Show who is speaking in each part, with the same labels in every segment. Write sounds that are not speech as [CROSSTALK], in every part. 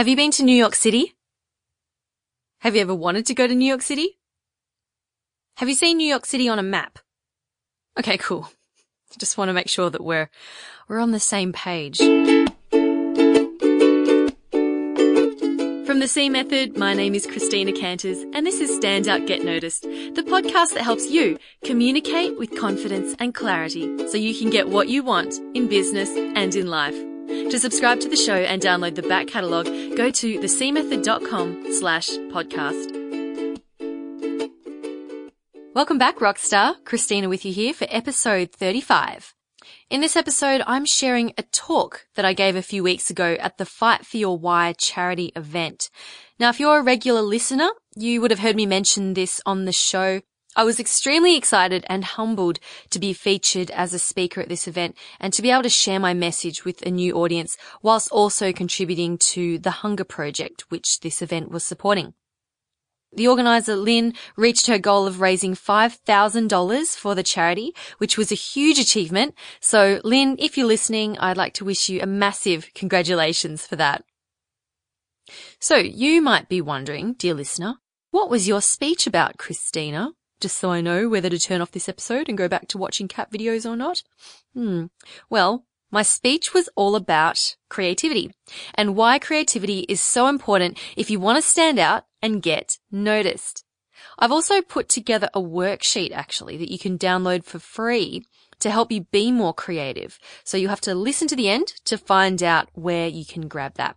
Speaker 1: Have you been to New York City? Have you ever wanted to go to New York City? Have you seen New York City on a map? Okay, cool. [LAUGHS] Just want to make sure that we're, we're on the same page. From the C Method, my name is Christina Canters, and this is Stand Out Get Noticed, the podcast that helps you communicate with confidence and clarity so you can get what you want in business and in life. To subscribe to the show and download the back catalogue, go to thecmethod.com slash podcast. Welcome back, Rockstar. Christina with you here for episode 35. In this episode, I'm sharing a talk that I gave a few weeks ago at the Fight for Your Why charity event. Now, if you're a regular listener, you would have heard me mention this on the show. I was extremely excited and humbled to be featured as a speaker at this event and to be able to share my message with a new audience whilst also contributing to the Hunger Project, which this event was supporting. The organizer, Lynn, reached her goal of raising $5,000 for the charity, which was a huge achievement. So, Lynn, if you're listening, I'd like to wish you a massive congratulations for that. So, you might be wondering, dear listener, what was your speech about, Christina? Just so I know whether to turn off this episode and go back to watching cat videos or not. Hmm. Well, my speech was all about creativity and why creativity is so important if you want to stand out and get noticed. I've also put together a worksheet actually that you can download for free to help you be more creative. So you have to listen to the end to find out where you can grab that.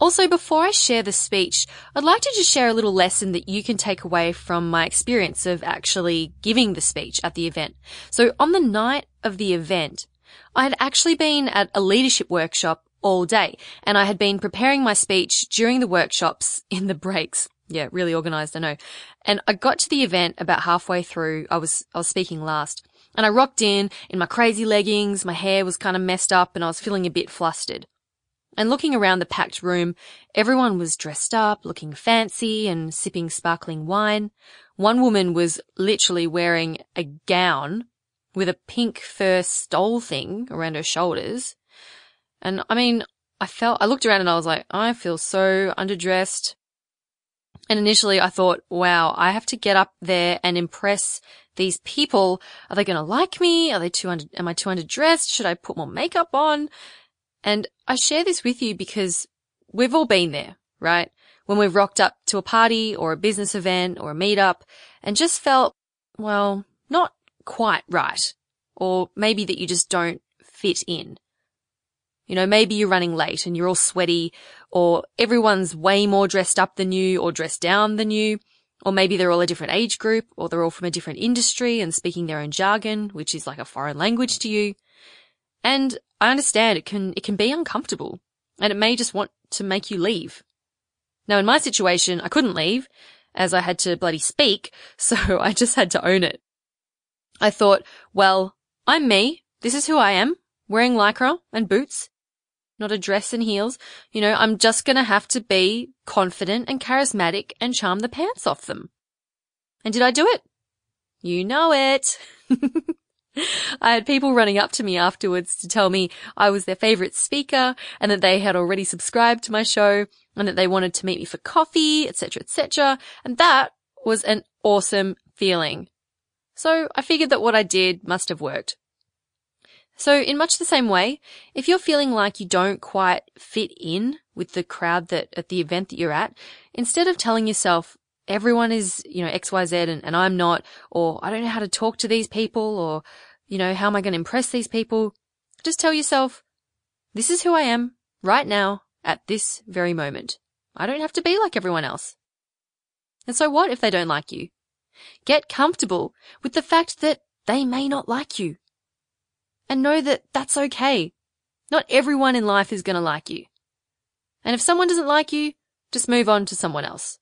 Speaker 1: Also, before I share the speech, I'd like to just share a little lesson that you can take away from my experience of actually giving the speech at the event. So on the night of the event, I had actually been at a leadership workshop all day and I had been preparing my speech during the workshops [LAUGHS] in the breaks. Yeah, really organized, I know. And I got to the event about halfway through. I was, I was speaking last and I rocked in in my crazy leggings. My hair was kind of messed up and I was feeling a bit flustered. And looking around the packed room, everyone was dressed up, looking fancy and sipping sparkling wine. One woman was literally wearing a gown with a pink fur stole thing around her shoulders. And I mean, I felt, I looked around and I was like, I feel so underdressed. And initially I thought, wow, I have to get up there and impress these people. Are they going to like me? Are they too under, am I too underdressed? Should I put more makeup on? And I share this with you because we've all been there, right? When we've rocked up to a party or a business event or a meetup and just felt, well, not quite right. Or maybe that you just don't fit in. You know, maybe you're running late and you're all sweaty or everyone's way more dressed up than you or dressed down than you. Or maybe they're all a different age group or they're all from a different industry and speaking their own jargon, which is like a foreign language to you. And I understand it can, it can be uncomfortable and it may just want to make you leave. Now in my situation, I couldn't leave as I had to bloody speak, [LAUGHS] so I just had to own it. I thought, well, I'm me. This is who I am, wearing lycra and boots, not a dress and heels. You know, I'm just gonna have to be confident and charismatic and charm the pants off them. And did I do it? You know it. [LAUGHS] I had people running up to me afterwards to tell me I was their favorite speaker and that they had already subscribed to my show and that they wanted to meet me for coffee, etc., etc. And that was an awesome feeling. So I figured that what I did must have worked. So in much the same way, if you're feeling like you don't quite fit in with the crowd that at the event that you're at, instead of telling yourself everyone is, you know, XYZ and, and I'm not, or I don't know how to talk to these people, or, you know, how am I going to impress these people? Just tell yourself, this is who I am right now at this very moment. I don't have to be like everyone else. And so what if they don't like you? Get comfortable with the fact that they may not like you. And know that that's okay. Not everyone in life is going to like you. And if someone doesn't like you, just move on to someone else.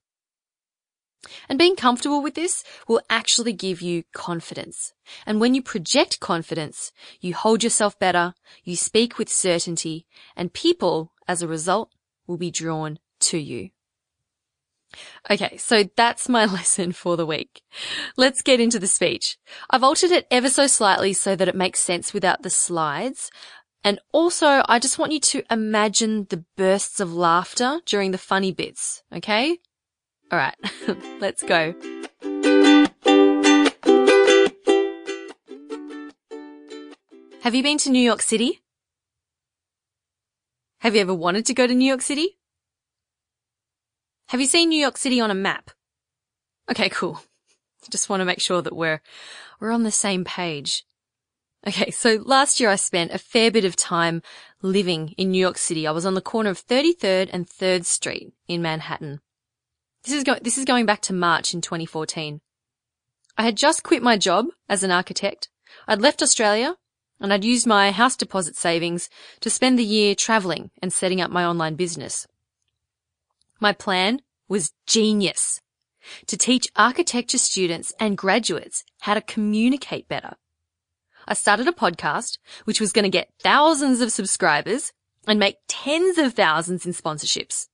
Speaker 1: And being comfortable with this will actually give you confidence. And when you project confidence, you hold yourself better, you speak with certainty, and people, as a result, will be drawn to you. Okay, so that's my [LAUGHS] lesson for the week. Let's get into the speech. I've altered it ever so slightly so that it makes sense without the slides. And also, I just want you to imagine the bursts of laughter during the funny bits, okay? Alright, [LAUGHS] let's go. Have you been to New York City? Have you ever wanted to go to New York City? Have you seen New York City on a map? Okay, cool. [LAUGHS] Just want to make sure that we're, we're on the same page. Okay, so last year I spent a fair bit of time living in New York City. I was on the corner of 33rd and 3rd Street in Manhattan. This is, go- this is going back to March in 2014. I had just quit my job as an architect. I'd left Australia and I'd used my house deposit savings to spend the year traveling and setting up my online business. My plan was genius to teach architecture students and graduates how to communicate better. I started a podcast, which was going to get thousands of subscribers and make tens of thousands in sponsorships.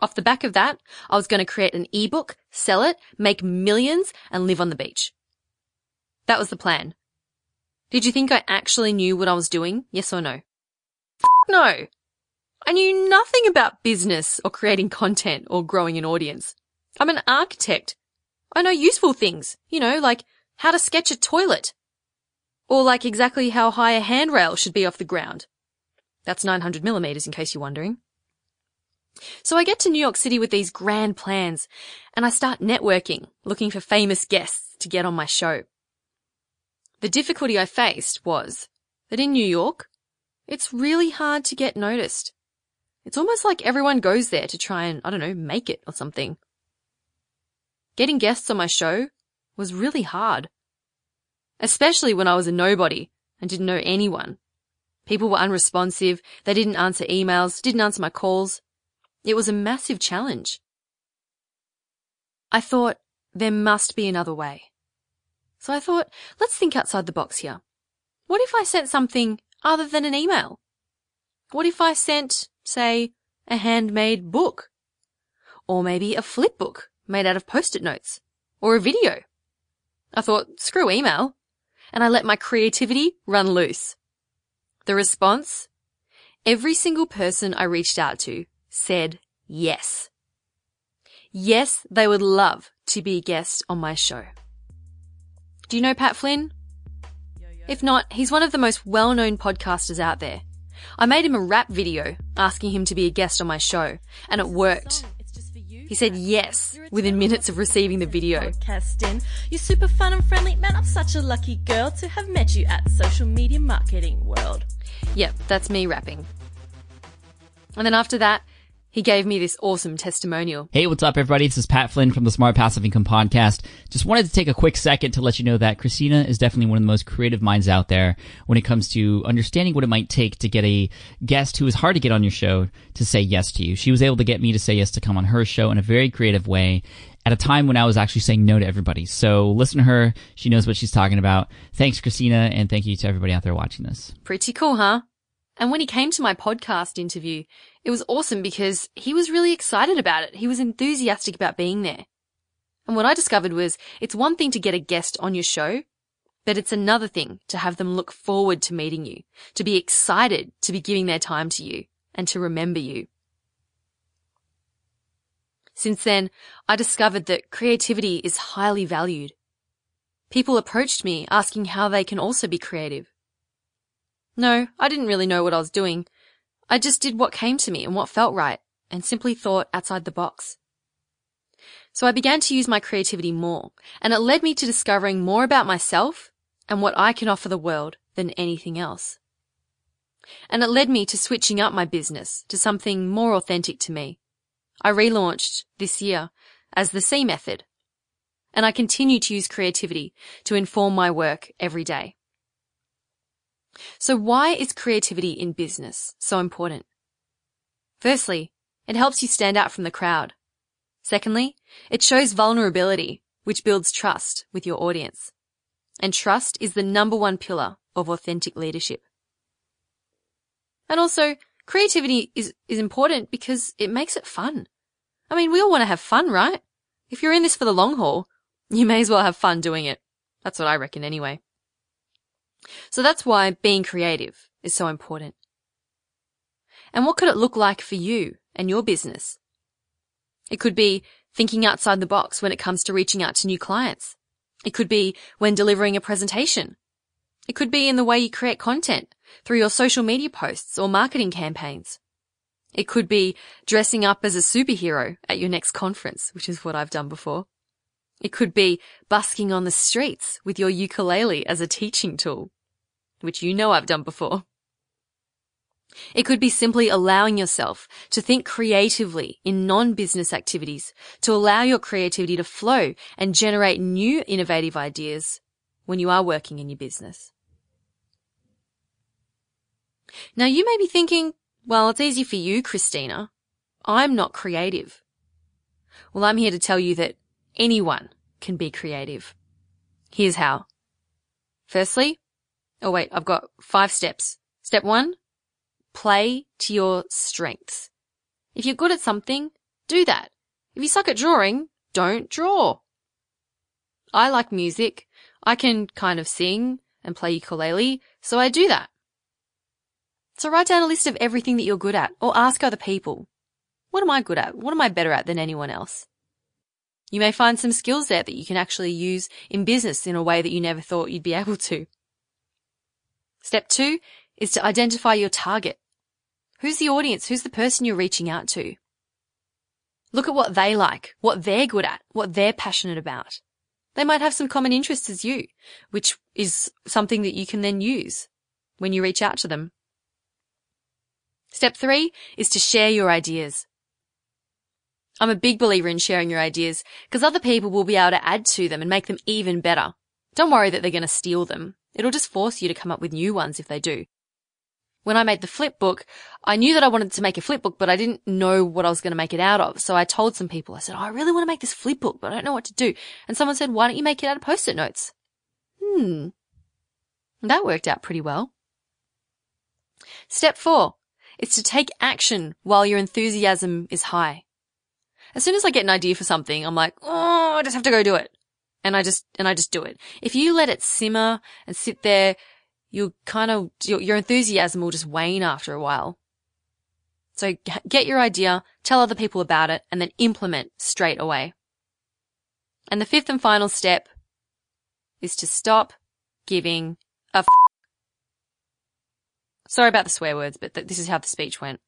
Speaker 1: Off the back of that, I was going to create an ebook, sell it, make millions and live on the beach. That was the plan. Did you think I actually knew what I was doing? Yes or no? F- no. I knew nothing about business or creating content or growing an audience. I'm an architect. I know useful things, you know, like how to sketch a toilet. Or like exactly how high a handrail should be off the ground. That's 900 millimeters in case you're wondering. So I get to New York City with these grand plans and I start networking, looking for famous guests to get on my show. The difficulty I faced was that in New York, it's really hard to get noticed. It's almost like everyone goes there to try and, I don't know, make it or something. Getting guests on my show was really hard. Especially when I was a nobody and didn't know anyone. People were unresponsive, they didn't answer emails, didn't answer my calls. It was a massive challenge. I thought there must be another way. So I thought, let's think outside the box here. What if I sent something other than an email? What if I sent, say, a handmade book? Or maybe a flip book made out of post-it notes? Or a video? I thought, screw email. And I let my creativity run loose. The response? Every single person I reached out to said yes. Yes, they would love to be a guest on my show. Do you know Pat Flynn? If not, he's one of the most well-known podcasters out there. I made him a rap video asking him to be a guest on my show, and it worked. He said yes within minutes of receiving the video.
Speaker 2: Podcasting. You're super fun and friendly. Man, I'm such a lucky girl to have met you at social media marketing world.
Speaker 1: Yep, that's me rapping. And then after that, he gave me this awesome testimonial.
Speaker 3: Hey, what's up, everybody? This is Pat Flynn from the Smart Passive Income Podcast. Just wanted to take a quick second to let you know that Christina is definitely one of the most creative minds out there when it comes to understanding what it might take to get a guest who is hard to get on your show to say yes to you. She was able to get me to say yes to come on her show in a very creative way at a time when I was actually saying no to everybody. So listen to her. She knows what she's talking about. Thanks, Christina, and thank you to everybody out there watching this.
Speaker 1: Pretty cool, huh? And when he came to my podcast interview, it was awesome because he was really excited about it. He was enthusiastic about being there. And what I discovered was it's one thing to get a guest on your show, but it's another thing to have them look forward to meeting you, to be excited to be giving their time to you and to remember you. Since then, I discovered that creativity is highly valued. People approached me asking how they can also be creative. No, I didn't really know what I was doing. I just did what came to me and what felt right and simply thought outside the box. So I began to use my creativity more and it led me to discovering more about myself and what I can offer the world than anything else. And it led me to switching up my business to something more authentic to me. I relaunched this year as the C method and I continue to use creativity to inform my work every day. So why is creativity in business so important? Firstly, it helps you stand out from the crowd. Secondly, it shows vulnerability, which builds trust with your audience. And trust is the number one pillar of authentic leadership. And also, creativity is, is important because it makes it fun. I mean, we all want to have fun, right? If you're in this for the long haul, you may as well have fun doing it. That's what I reckon anyway. So that's why being creative is so important. And what could it look like for you and your business? It could be thinking outside the box when it comes to reaching out to new clients. It could be when delivering a presentation. It could be in the way you create content through your social media posts or marketing campaigns. It could be dressing up as a superhero at your next conference, which is what I've done before. It could be busking on the streets with your ukulele as a teaching tool, which you know I've done before. It could be simply allowing yourself to think creatively in non-business activities to allow your creativity to flow and generate new innovative ideas when you are working in your business. Now you may be thinking, well, it's easy for you, Christina. I'm not creative. Well, I'm here to tell you that anyone can be creative. Here's how. Firstly, oh wait, I've got five steps. Step one, play to your strengths. If you're good at something, do that. If you suck at drawing, don't draw. I like music. I can kind of sing and play ukulele, so I do that. So write down a list of everything that you're good at or ask other people. What am I good at? What am I better at than anyone else? You may find some skills there that you can actually use in business in a way that you never thought you'd be [LAUGHS] able to. Step two is to identify your target. Who's the audience? Who's the person you're reaching out to? Look at what they like, what they're good at, what they're passionate about. They might have some common interests as you, which is something that you can then use when you reach out to them. Step three is to share your ideas. I'm a big believer in sharing your ideas because other people will be able to add to them and make them even better. Don't worry that they're going to steal them. It'll just force you to come up with new ones if they do. When I made the flip book, I knew that I wanted to make a flip book, but I didn't know what I was going to make it out of. So I told some people, I said, oh, I really want to make this flip book, but I don't know what to do. And someone said, why don't you make it out of post-it notes? Hmm. That worked out pretty well. Step four is to take action while your enthusiasm is high. As soon as I get an idea for something, I'm like, oh, I just have to go do it. And I just, and I just do it. If you let it simmer and sit there, you kind of, your, your enthusiasm will just wane after a while. So get your idea, tell other people about it, and then implement straight away. And the fifth and final step is to stop giving a f- Sorry about the swear words, but th- this is how the speech went.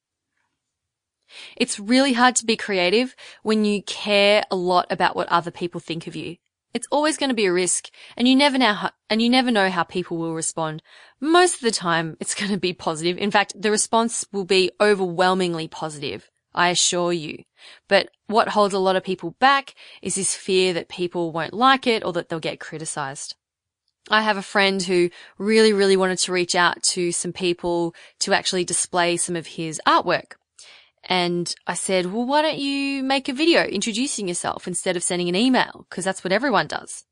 Speaker 1: It's really hard to be creative when you care a lot about what other people think of you. It's always going to be a risk and you never know how, and you never know how people will respond. Most of the time it's going to be positive. In fact, the response will be overwhelmingly positive. I assure you. But what holds a lot of people back is this fear that people won't like it or that they'll get criticized. I have a friend who really, really wanted to reach out to some people to actually display some of his artwork. And I said, well, why don't you make a video introducing yourself instead of sending an email? Cause that's what everyone does.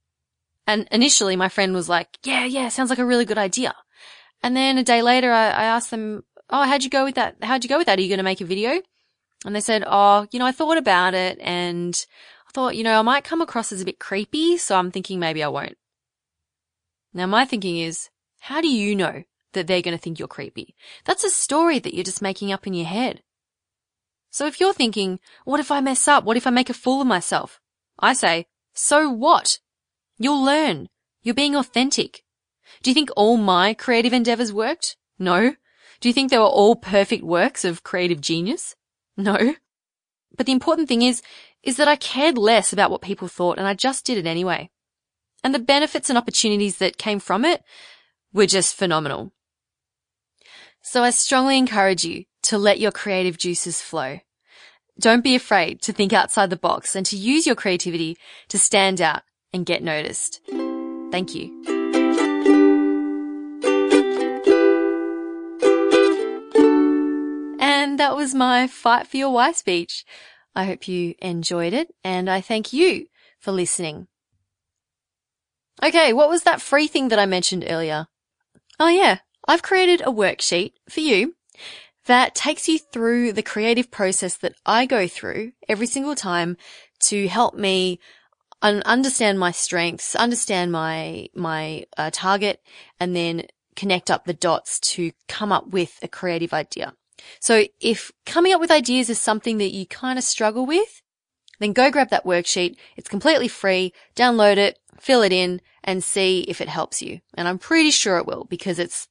Speaker 1: And initially my friend was like, yeah, yeah, sounds like a really good idea. And then a day later I, I asked them, oh, how'd you go with that? How'd you go with that? Are you going to make a video? And they said, oh, you know, I thought about it and I thought, you know, I might come across as a bit creepy. So I'm thinking maybe I won't. Now my thinking is, how do you know that they're going to think you're creepy? That's a story that you're just making up in your head. So if you're thinking, what if I mess up? What if I make a fool of myself? I say, so what? You'll learn. You're being authentic. Do you think all my creative endeavors worked? No. Do you think they were all perfect works of creative genius? No. But the important thing is, is that I cared less about what people thought and I just did it anyway. And the benefits and opportunities that came from it were just phenomenal. So I strongly encourage you to let your creative juices flow. Don't be afraid to think outside the box and to use your creativity to stand out and get noticed. Thank you. And that was my Fight for Your Why speech. I hope you enjoyed it and I thank you for listening. Okay, what was that free thing that I mentioned earlier? Oh yeah, I've created a worksheet for you that takes you through the creative process that I go through every single time to help me understand my strengths, understand my, my uh, target, and then connect up the dots to come up with a creative idea. So if coming up with ideas is something that you kind of struggle with, then go grab that worksheet. It's completely free. Download it, fill it in and see if it helps you. And I'm pretty sure it will because it's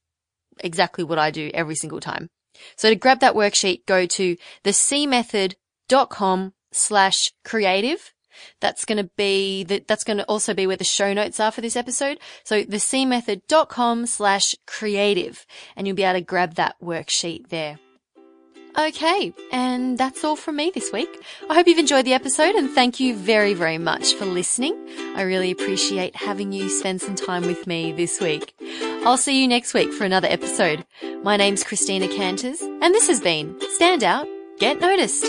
Speaker 1: exactly what I do every single time. So to grab that worksheet, go to thecmethod.com slash creative. That's going to be, the, that's going to also be where the show notes are for this episode. So thecmethod.com slash creative and you'll be able to grab that worksheet there. Okay, and that's all from me this week. I hope you've enjoyed the episode and thank you very, very much for listening. I really appreciate having you spend some time with me this week. I'll see you next week for another episode. My name's Christina Canters and this has been Stand Out, Get Noticed.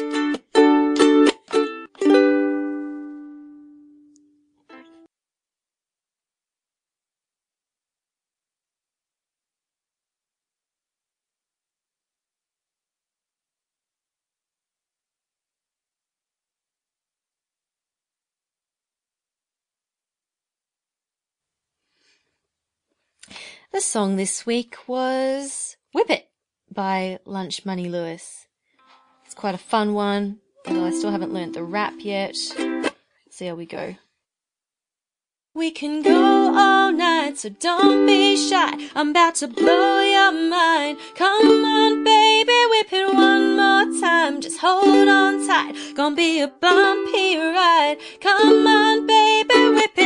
Speaker 1: The song this week was Whip It by Lunch Money Lewis. It's quite a fun one, although I still haven't learnt the rap yet. Let's see how we go. We can go all night, so don't be shy. I'm about to blow your mind. Come on, baby, whip it one more time. Just hold on tight. Gonna be a bumpy ride. Come on, baby, whip it.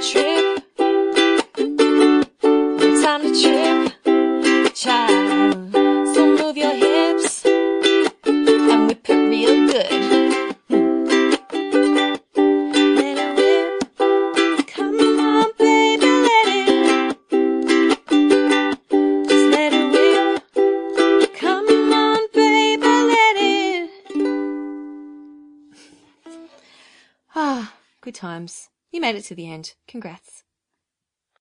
Speaker 1: Trip. To trip, child. So move your hips and whip it real good. Let it whip. Come on, baby, let it. Just let it whip. Come on, baby, let it. Ah, good times. You made it to the end. Congrats.